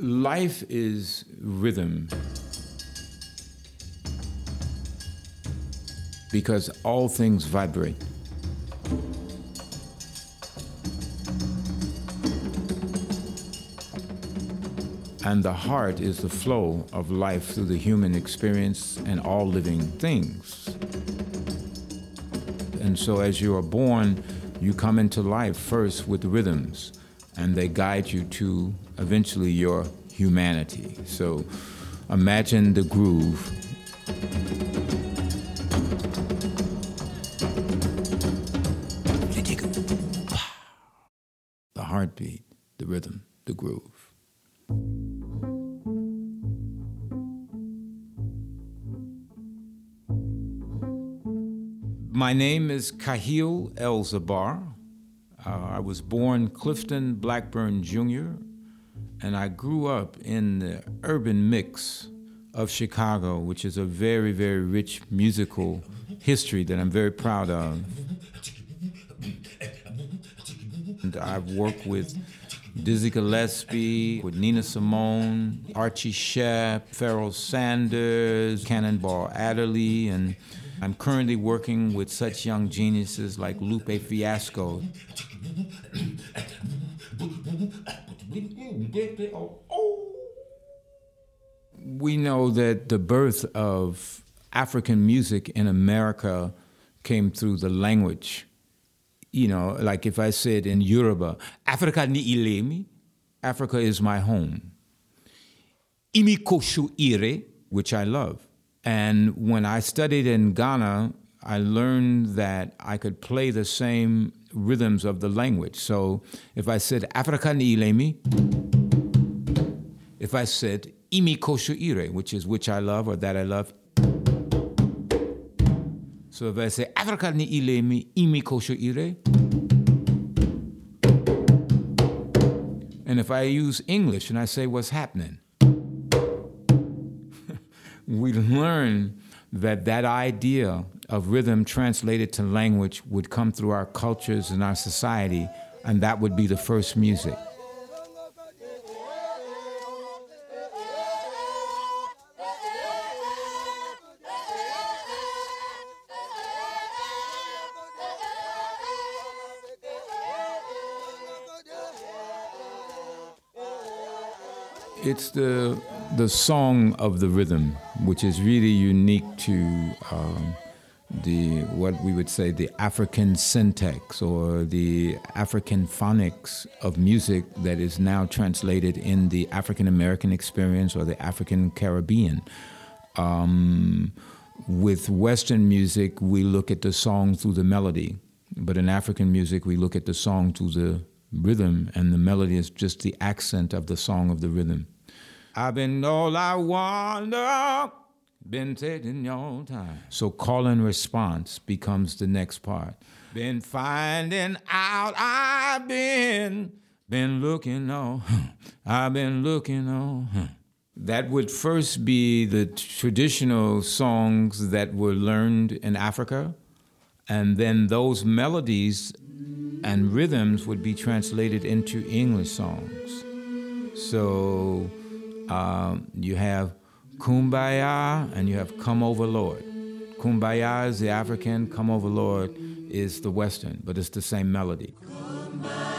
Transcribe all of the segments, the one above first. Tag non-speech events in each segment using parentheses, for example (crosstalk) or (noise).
Life is rhythm. Because all things vibrate. And the heart is the flow of life through the human experience and all living things. And so, as you are born, you come into life first with rhythms, and they guide you to eventually your humanity. So, imagine the groove. The heartbeat, the rhythm, the groove. My name is Kahil El'Zabar. Uh, I was born Clifton Blackburn Jr., and I grew up in the urban mix of Chicago, which is a very, very rich musical history that I'm very proud of. And I've worked with Dizzy Gillespie, with Nina Simone, Archie Shepp, Pharoah Sanders, Cannonball Adderley, and I'm currently working with such young geniuses like Lupe Fiasco. Oh, oh. We know that the birth of African music in America came through the language. You know, like if I said in Yoruba, Africa ni ilemi, Africa is my home. Imi koshu ire, which I love. And when I studied in Ghana, I learned that I could play the same rhythms of the language. So if I said Africa ni ilemi, if I said imi koshu ire, which is which I love or that I love. So if I say Africa ni ilemi, imi koshu ire. And if I use English and I say what's happening, (laughs) we learn that that idea of rhythm translated to language would come through our cultures and our society, and that would be the first music. It's the the song of the rhythm, which is really unique to um, the what we would say the African syntax or the African phonics of music that is now translated in the African American experience or the African Caribbean. Um, with Western music, we look at the song through the melody, but in African music, we look at the song through the rhythm, and the melody is just the accent of the song of the rhythm. I've been all I wonder, been taking your time. So call and response becomes the next part. Been finding out I've been, been looking on, (laughs) I've been looking on. That would first be the traditional songs that were learned in Africa, and then those melodies and rhythms would be translated into English songs. So um, you have Kumbaya and you have Come Over Lord. Kumbaya is the African, Come Over Lord is the Western, but it's the same melody. And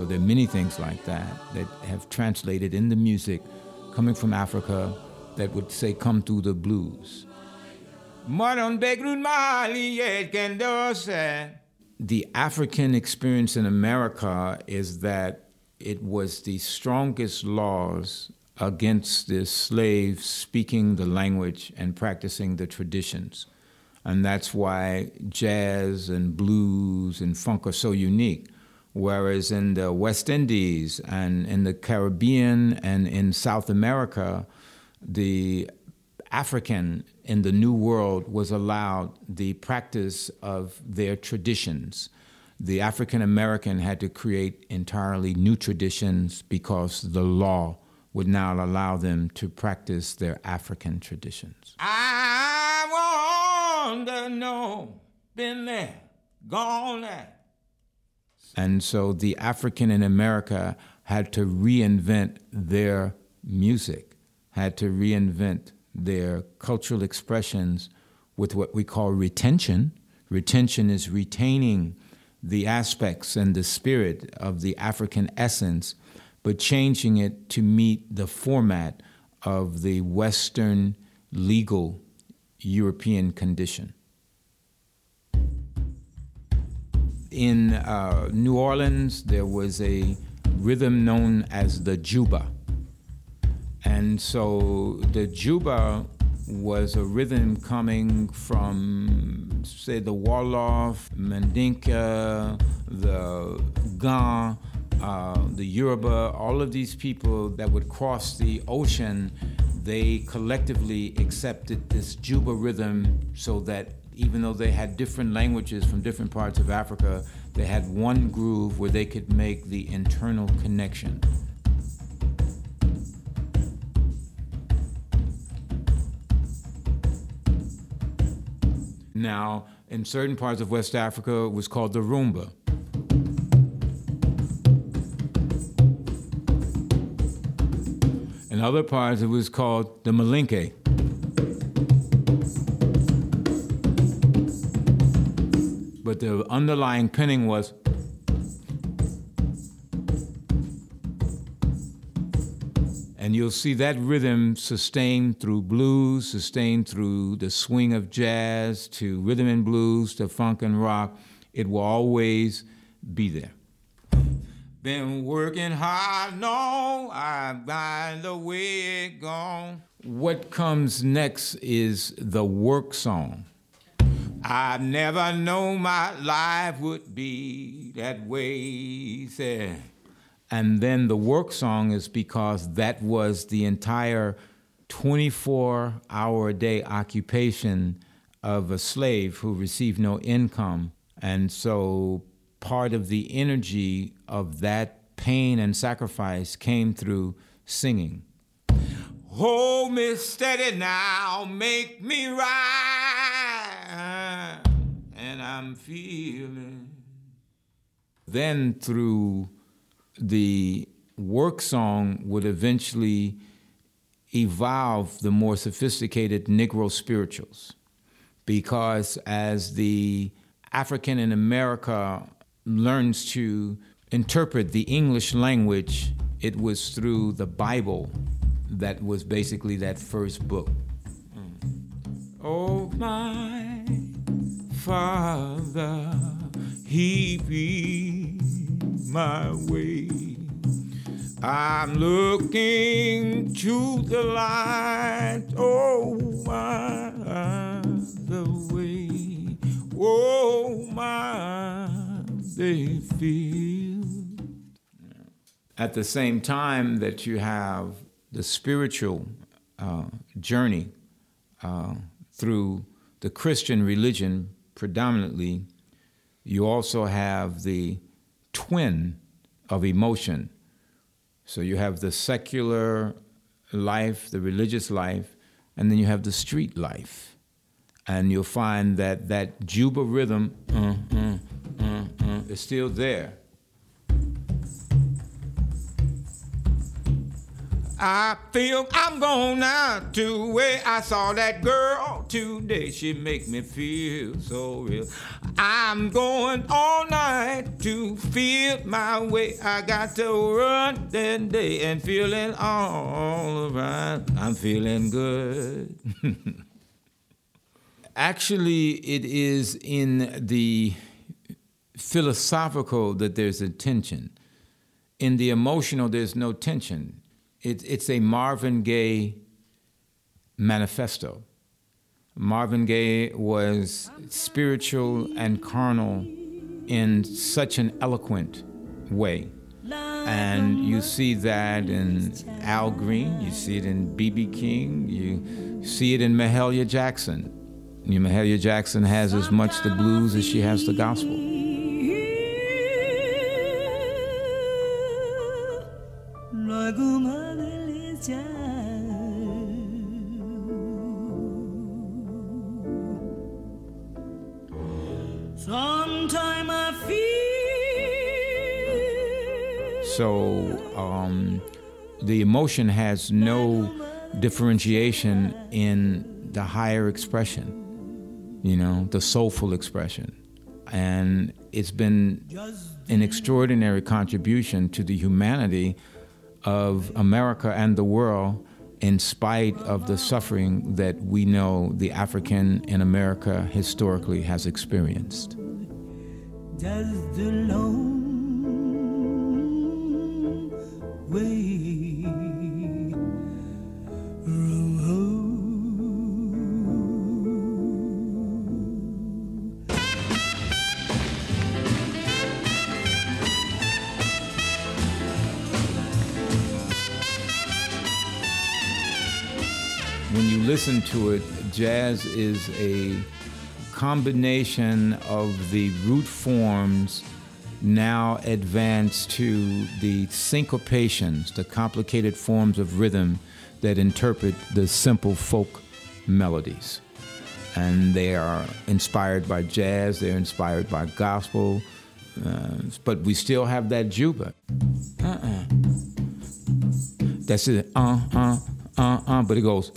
so there are many things like that that have translated in the music coming from Africa that would say come through the blues. The African experience in America is that it was the strongest laws against the slaves speaking the language and practicing the traditions. And that's why jazz and blues and funk are so unique Whereas in the West Indies and in the Caribbean and in South America, the African in the New World was allowed the practice of their traditions. The African American had to create entirely new traditions because the law would now allow them to practice their African traditions. I want been there, gone there. And so the African in America had to reinvent their music, had to reinvent their cultural expressions with what we call retention. Retention is retaining the aspects and the spirit of the African essence, but changing it to meet the format of the Western legal European condition. In uh, New Orleans, there was a rhythm known as the juba. And so the juba was a rhythm coming from, say, the Wolof, Mandinka, the Ga, uh, the Yoruba, all of these people that would cross the ocean, they collectively accepted this Juba rhythm so that even though they had different languages from different parts of Africa, they had one groove where they could make the internal connection. Now, in certain parts of West Africa, it was called the rumba. In other parts, it was called the malinke. The underlying pinning was and you'll see that rhythm sustained through blues, sustained through the swing of jazz, to rhythm and blues, to funk and rock. It will always be there. Been working hard, no, I got the way gone. What comes next is the work song. I never know my life would be that way, said. And then the work song is because that was the entire 24 hour a day occupation of a slave who received no income. And so part of the energy of that pain and sacrifice came through singing. Hold me steady now, make me and I'm feeling. Then through the work song would eventually evolve the more sophisticated Negro spirituals. Because as the African in America learns to interpret the English language, it was through the Bible that was basically that first book. Mm. Oh my Father, He be my way. I'm looking to the light, oh my, the way, oh my, they feel. At the same time that you have the spiritual uh, journey uh, through the Christian religion predominantly, you also have the twin of emotion. So you have the secular life, the religious life, and then you have the street life. And you'll find that that Juba rhythm uh, uh, uh, is still there. I feel I'm going out to where I saw that girl today. She make me feel so real. I'm going all night to feel my way. I got to run that day and feeling all right. I'm feeling good. (laughs) Actually, it is in the philosophical that there's a tension. In the emotional, there's no tension it, it's a Marvin Gaye manifesto. Marvin Gaye was spiritual and carnal in such an eloquent way. And you see that in Al Green, you see it in B.B. King, you see it in Mahalia Jackson. Mahalia Jackson has as much the blues as she has the gospel. So um, the emotion has no differentiation in the higher expression, you know, the soulful expression. And it's been an extraordinary contribution to the humanity of America and the world in spite of the suffering that we know the African in America historically has experienced. Just the lone way listen to it, jazz is a combination of the root forms now advanced to the syncopations, the complicated forms of rhythm that interpret the simple folk melodies. And they are inspired by jazz, they're inspired by gospel, uh, but we still have that juba. Uh-uh. That's it. Uh, uh, uh, uh, but it goes,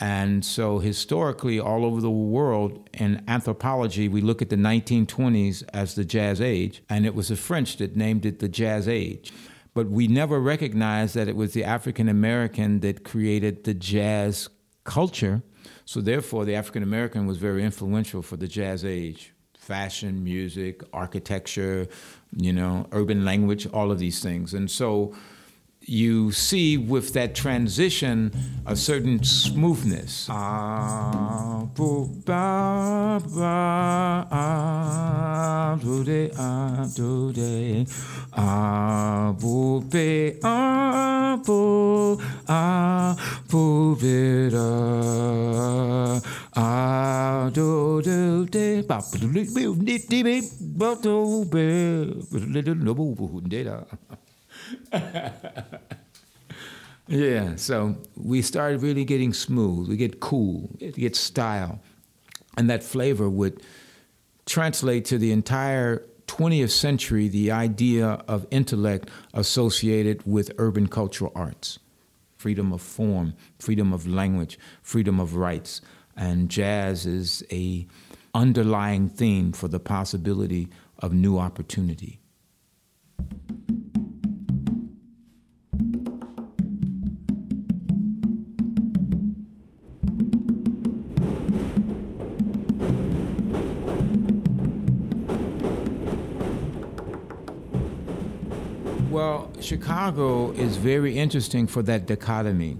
and so, historically, all over the world in anthropology, we look at the 1920s as the Jazz Age, and it was the French that named it the Jazz Age. But we never recognized that it was the African American that created the jazz culture. So, therefore, the African American was very influential for the Jazz Age fashion, music, architecture, you know, urban language, all of these things. And so, you see with that transition a certain smoothness. Ah, ah, ah, ah, ah, ah, ah, yeah, so we started really getting smooth. We get cool. We get style, and that flavor would translate to the entire 20th century. The idea of intellect associated with urban cultural arts, freedom of form, freedom of language, freedom of rights, and jazz is a underlying theme for the possibility of new opportunity. Chicago is very interesting for that dichotomy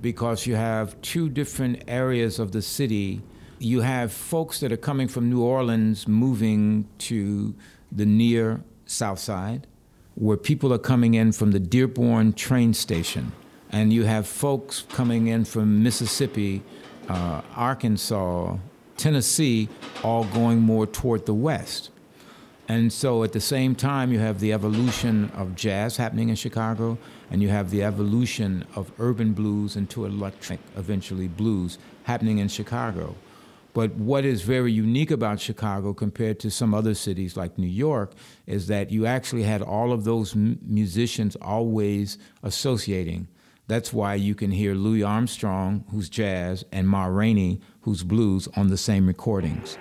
because you have two different areas of the city. You have folks that are coming from New Orleans moving to the near South Side, where people are coming in from the Dearborn train station. And you have folks coming in from Mississippi, uh, Arkansas, Tennessee, all going more toward the west. And so at the same time, you have the evolution of jazz happening in Chicago, and you have the evolution of urban blues into electric, eventually blues, happening in Chicago. But what is very unique about Chicago compared to some other cities like New York is that you actually had all of those m- musicians always associating. That's why you can hear Louis Armstrong, who's jazz, and Ma Rainey, who's blues, on the same recordings.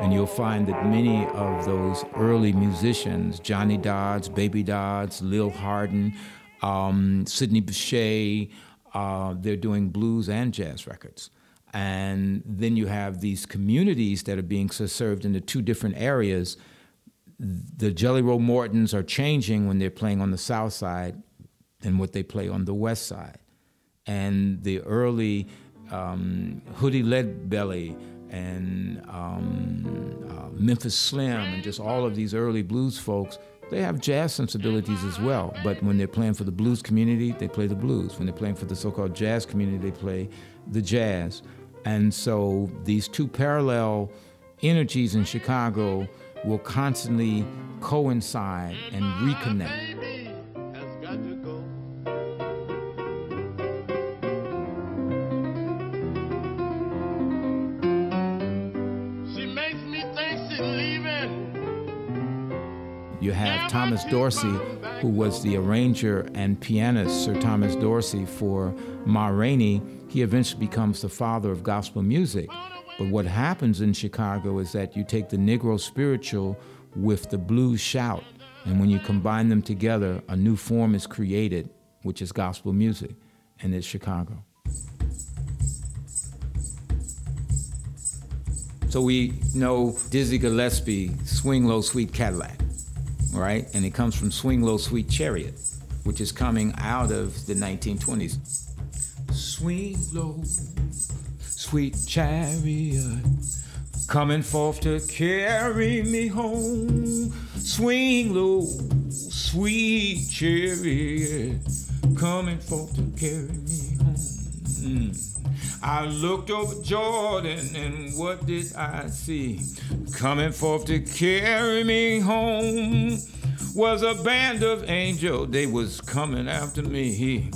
And you'll find that many of those early musicians, Johnny Dodds, Baby Dodds, Lil Hardin, um, Sidney Bechet, uh, they're doing blues and jazz records. And then you have these communities that are being served in the two different areas. The Jelly Roll Mortons are changing when they're playing on the south side than what they play on the west side. And the early um, Huddie Leadbelly and um, uh, Memphis Slim and just all of these early blues folks, they have jazz sensibilities as well. But when they're playing for the blues community, they play the blues. When they're playing for the so called jazz community, they play the jazz. And so these two parallel energies in Chicago will constantly coincide and reconnect. You have Thomas Dorsey, who was the arranger and pianist, Sir Thomas Dorsey, for Ma Rainey. He eventually becomes the father of gospel music. But what happens in Chicago is that you take the Negro spiritual with the blues shout, and when you combine them together, a new form is created, which is gospel music, and it's Chicago. So we know Dizzy Gillespie, Swing Low Sweet Cadillac right? And it comes from Swing Low Sweet Chariot, which is coming out of the 1920s. Swing low, sweet chariot, coming forth to carry me home. Swing low, sweet chariot, coming forth to carry me home. Mm. I looked over Jordan and what did I see? Coming forth to carry me home was a band of angels. They was coming after me.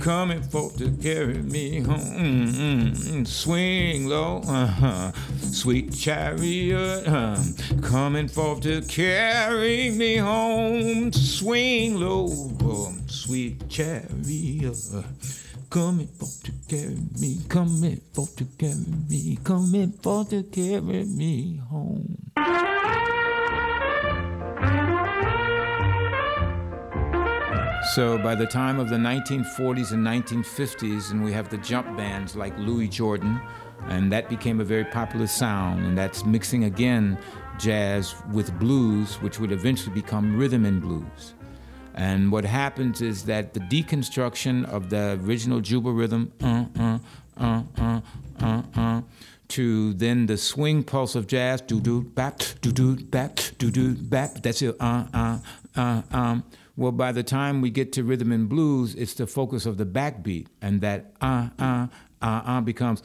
Coming forth to carry me home. Mm-hmm. Swing low, uh-huh. sweet chariot. Uh, coming forth to carry me home. Swing low, oh, sweet chariot coming for to carry me, coming for to carry me, coming for to carry me home. So by the time of the 1940s and 1950s, and we have the jump bands like Louis Jordan, and that became a very popular sound, and that's mixing again jazz with blues, which would eventually become rhythm and blues. And what happens is that the deconstruction of the original Juba rhythm, uh, uh, uh, uh, uh, uh, to then the swing pulse of jazz, do do bap, do do bap, do do bap. That's it. Uh, uh, uh, um. Well, by the time we get to rhythm and blues, it's the focus of the backbeat, and that uh, uh, uh, uh becomes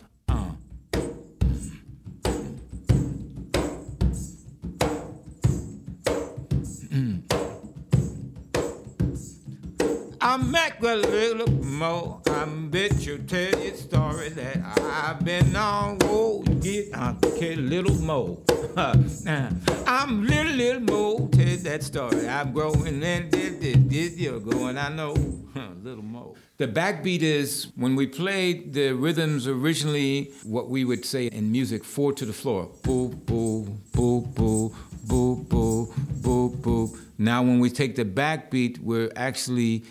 a little more. I bet you tell your story that I've been on. Oh, get a little more. (laughs) I'm little, little more. Tell that story. I'm growing and this, this, year going. I know. (laughs) little more. The backbeat is when we played the rhythms originally, what we would say in music, four to the floor. Boo, boo, boo, boo, boo, boo, boo, boo. Now, when we take the backbeat, we're actually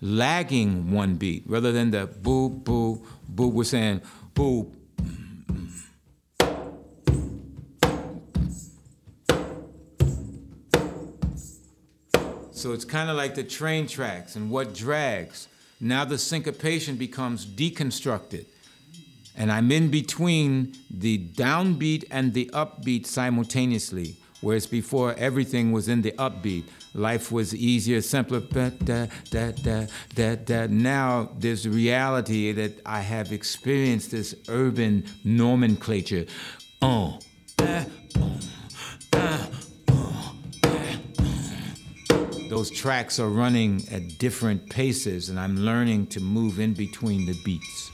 lagging one beat rather than the boo, boo, boo. We're saying boo. So it's kind of like the train tracks and what drags. Now the syncopation becomes deconstructed. And I'm in between the downbeat and the upbeat simultaneously, whereas before everything was in the upbeat. Life was easier, simpler. Da, da, da, da, da, da. Now there's the reality that I have experienced this urban nomenclature. Uh, uh, uh, uh. Those tracks are running at different paces, and I'm learning to move in between the beats.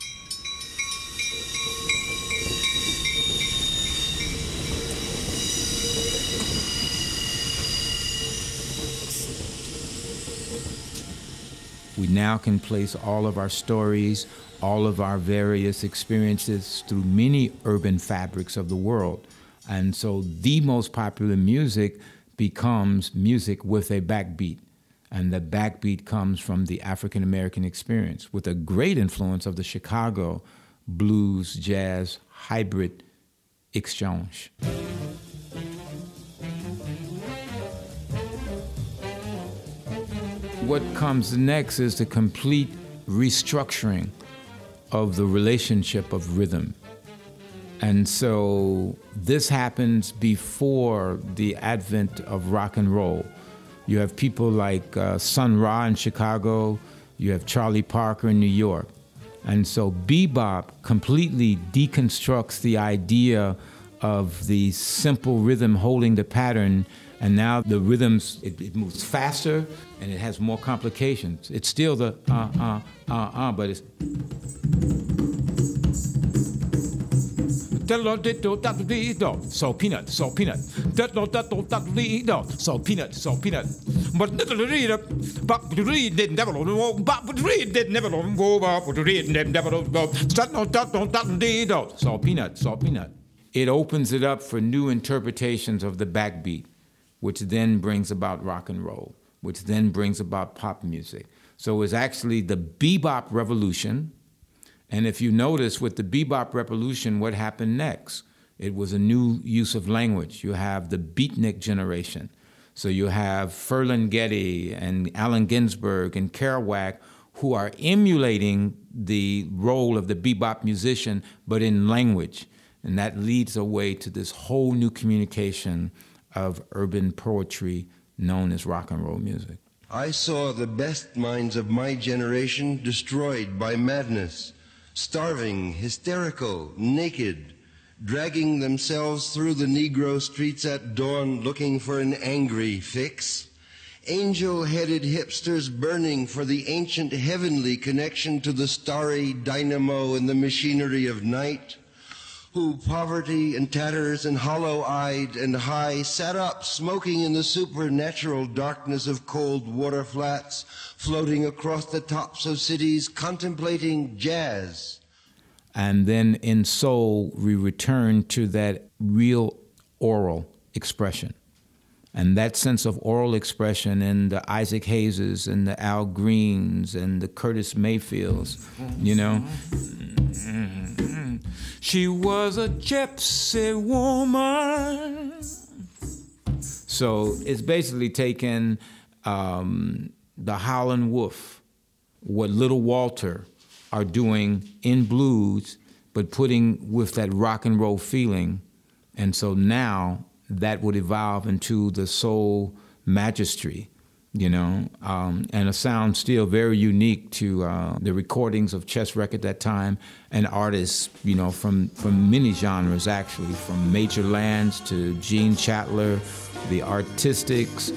We now can place all of our stories, all of our various experiences through many urban fabrics of the world. And so the most popular music becomes music with a backbeat. And the backbeat comes from the African American experience with a great influence of the Chicago blues jazz hybrid exchange. What comes next is the complete restructuring of the relationship of rhythm. And so this happens before the advent of rock and roll. You have people like uh, Sun Ra in Chicago, you have Charlie Parker in New York. And so bebop completely deconstructs the idea of the simple rhythm holding the pattern and now the rhythms it, it, moves faster and it has more complications it's still the uh uh uh uh but it's so peanut, so peanut. So peanut, so peanut. But but read did never but read did never go up with read never go. So peanut, so peanut. It opens it up for new interpretations of the backbeat, which then brings about rock and roll, which then brings about pop music. So it's actually the bebop revolution and if you notice with the bebop revolution, what happened next? It was a new use of language. You have the beatnik generation. So you have Ferlinghetti and Allen Ginsberg and Kerouac who are emulating the role of the bebop musician, but in language. And that leads away to this whole new communication of urban poetry known as rock and roll music. I saw the best minds of my generation destroyed by madness starving, hysterical, naked, dragging themselves through the Negro streets at dawn looking for an angry fix. Angel headed hipsters burning for the ancient heavenly connection to the starry dynamo and the machinery of night who poverty and tatters and hollow-eyed and high sat up smoking in the supernatural darkness of cold water flats floating across the tops of cities contemplating jazz. And then in soul we return to that real oral expression and that sense of oral expression in the Isaac Hayeses and the Al Greens and the Curtis Mayfields, you know. She was a gypsy woman. So it's basically taken um, the Howlin' Wolf, what Little Walter are doing in blues, but putting with that rock and roll feeling. And so now that would evolve into the soul magistry you know, um, and a sound still very unique to uh, the recordings of Chess Record at that time and artists, you know, from, from many genres actually, from Major Lance to Gene Chandler, the Artistics,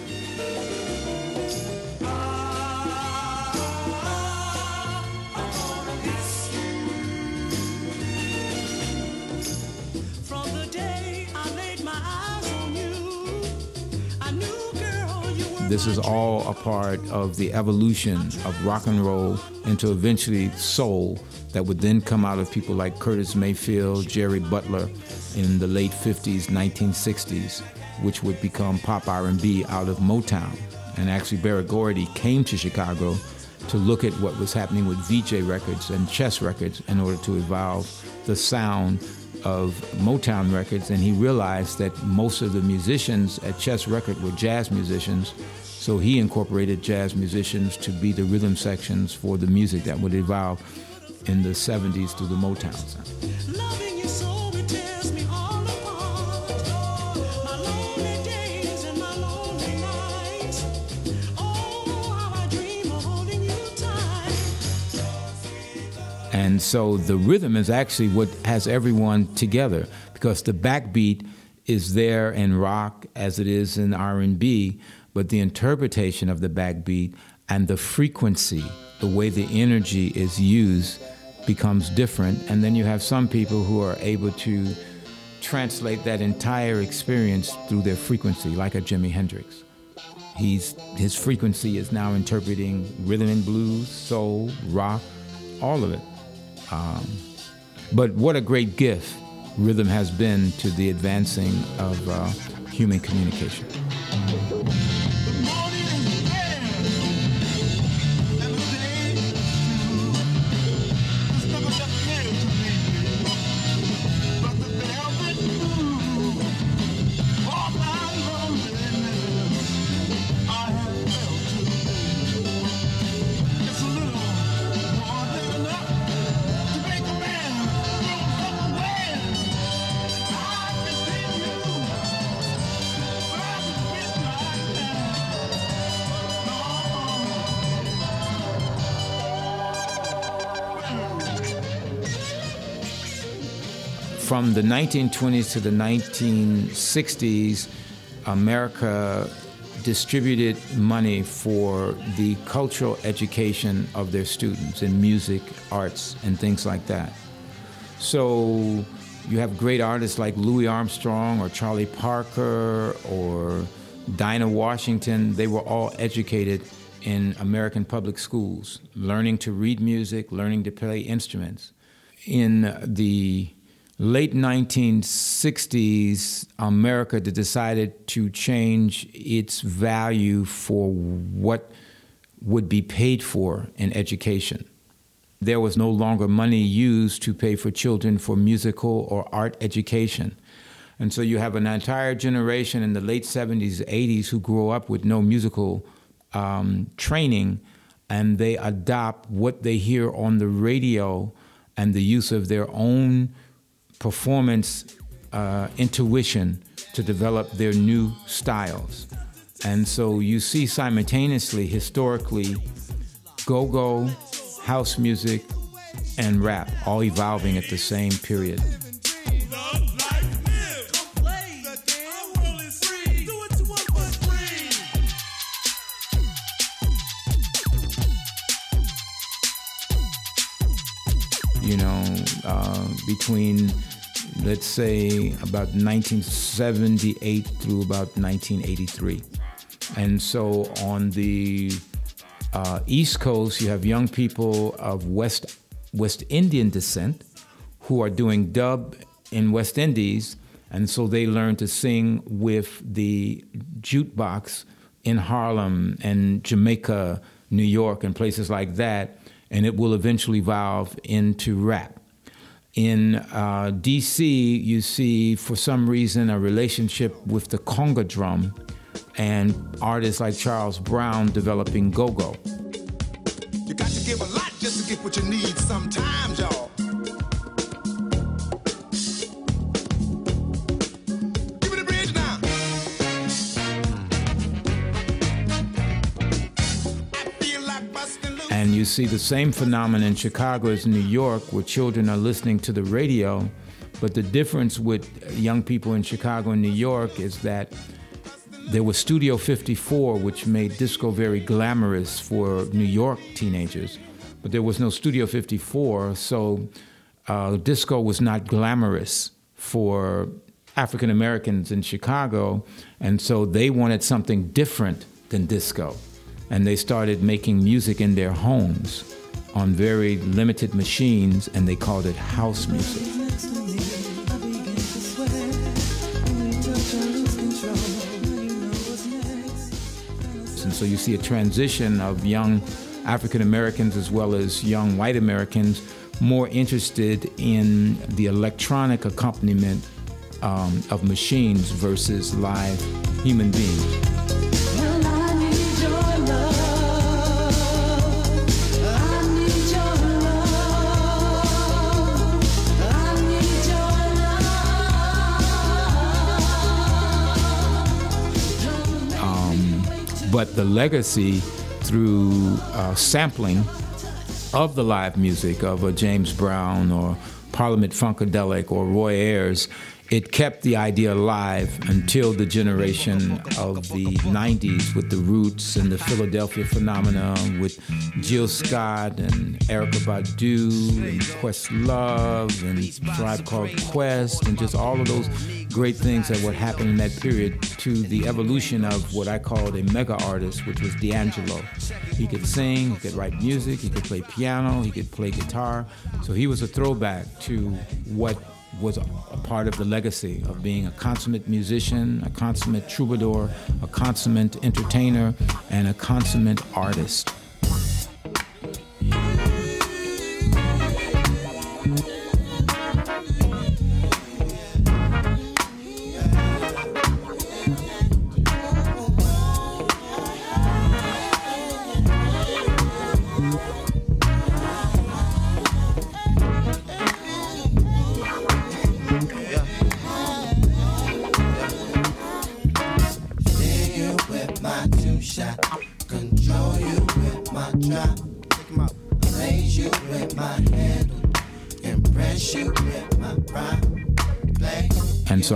This is all a part of the evolution of rock and roll into eventually soul that would then come out of people like Curtis Mayfield, Jerry Butler in the late 50s, 1960s, which would become pop R&B out of Motown. And actually Berry Gordy came to Chicago to look at what was happening with Vee-Jay Records and Chess Records in order to evolve the sound of Motown Records, and he realized that most of the musicians at Chess Record were jazz musicians, so he incorporated jazz musicians to be the rhythm sections for the music that would evolve in the 70s through the Motown sound. And so the rhythm is actually what has everyone together because the backbeat is there in rock as it is in R&B, but the interpretation of the backbeat and the frequency, the way the energy is used becomes different and then you have some people who are able to translate that entire experience through their frequency like a Jimi Hendrix. He's his frequency is now interpreting rhythm and blues, soul, rock, all of it. Um, but what a great gift rhythm has been to the advancing of uh, human communication. From the 1920s to the 1960s, America distributed money for the cultural education of their students in music, arts, and things like that. So you have great artists like Louis Armstrong or Charlie Parker or Dinah Washington. They were all educated in American public schools, learning to read music, learning to play instruments. In the late 1960s, America decided to change its value for what would be paid for in education. There was no longer money used to pay for children for musical or art education. And so you have an entire generation in the late 70s, 80s who grow up with no musical um, training and they adopt what they hear on the radio and the use of their own performance uh, intuition to develop their new styles. And so you see simultaneously, historically, go go, house music, and rap all evolving at the same period. You know, uh, between let's say about 1978 through about 1983. And so on the uh, East Coast, you have young people of West West Indian descent who are doing dub in West Indies, and so they learn to sing with the jukebox in Harlem and Jamaica, New York, and places like that, and it will eventually evolve into rap. In uh, DC, you see, for some reason, a relationship with the conga drum and artists like Charles Brown developing go go. You got to give a lot just to get what you need sometimes, see the same phenomenon in Chicago as New York, where children are listening to the radio. But the difference with young people in Chicago and New York is that there was Studio 54, which made disco very glamorous for New York teenagers. But there was no Studio 54, so uh, disco was not glamorous for African Americans in Chicago. And so they wanted something different than disco and they started making music in their homes on very limited machines, and they called it house music. And so you see a transition of young African Americans as well as young white Americans more interested in the electronic accompaniment um, of machines versus live human beings. But the legacy through uh, sampling of the live music of a James Brown or Parliament Funkadelic or Roy Ayers it kept the idea alive until the generation of the 90s with the Roots and the Philadelphia phenomena with Jill Scott and Erykah Badu and Questlove and Tribe Called Quest and just all of those great things that would happen in that period to the evolution of what I called a mega artist, which was D'Angelo. He could sing, he could write music, he could play piano, he could play guitar. So he was a throwback to what was a, a part of the legacy of being a consummate musician, a consummate troubadour, a consummate entertainer, and a consummate artist.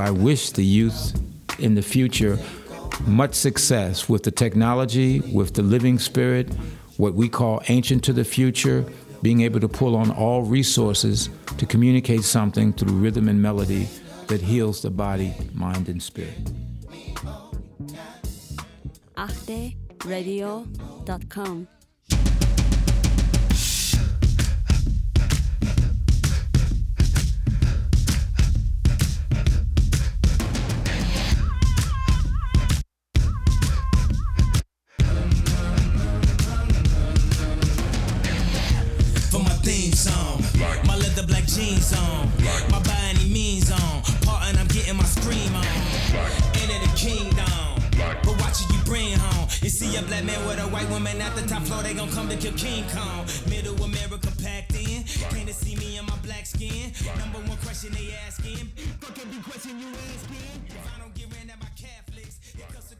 I wish the youth in the future much success with the technology, with the living spirit, what we call ancient to the future, being able to pull on all resources to communicate something through rhythm and melody that heals the body, mind, and spirit. for black jeans on. Um, my any means on. Part and I'm getting my scream um, on. Enter the kingdom. But watch you bring home. You see a black man with a white woman at the top floor, they gon' come to kill King Kong. Middle America packed in. Can't see me in my black skin? Number one question they asking. Fuck every question you asking. If I don't get ran at my Catholics, it comes to